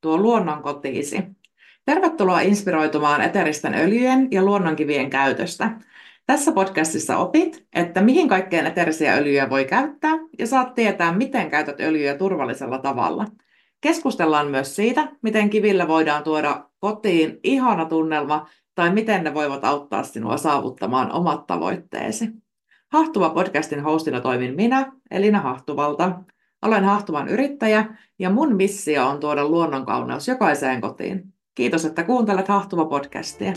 tuo luonnon kotiisi. Tervetuloa inspiroitumaan eteristen öljyjen ja luonnonkivien käytöstä. Tässä podcastissa opit, että mihin kaikkeen eterisiä öljyjä voi käyttää ja saat tietää, miten käytät öljyjä turvallisella tavalla. Keskustellaan myös siitä, miten kivillä voidaan tuoda kotiin ihana tunnelma tai miten ne voivat auttaa sinua saavuttamaan omat tavoitteesi. Hahtuva podcastin hostina toimin minä, Elina Hahtuvalta. Olen Hahtuvan yrittäjä ja mun missio on tuoda luonnonkauneus jokaiseen kotiin. Kiitos, että kuuntelet Hahtuva podcastia.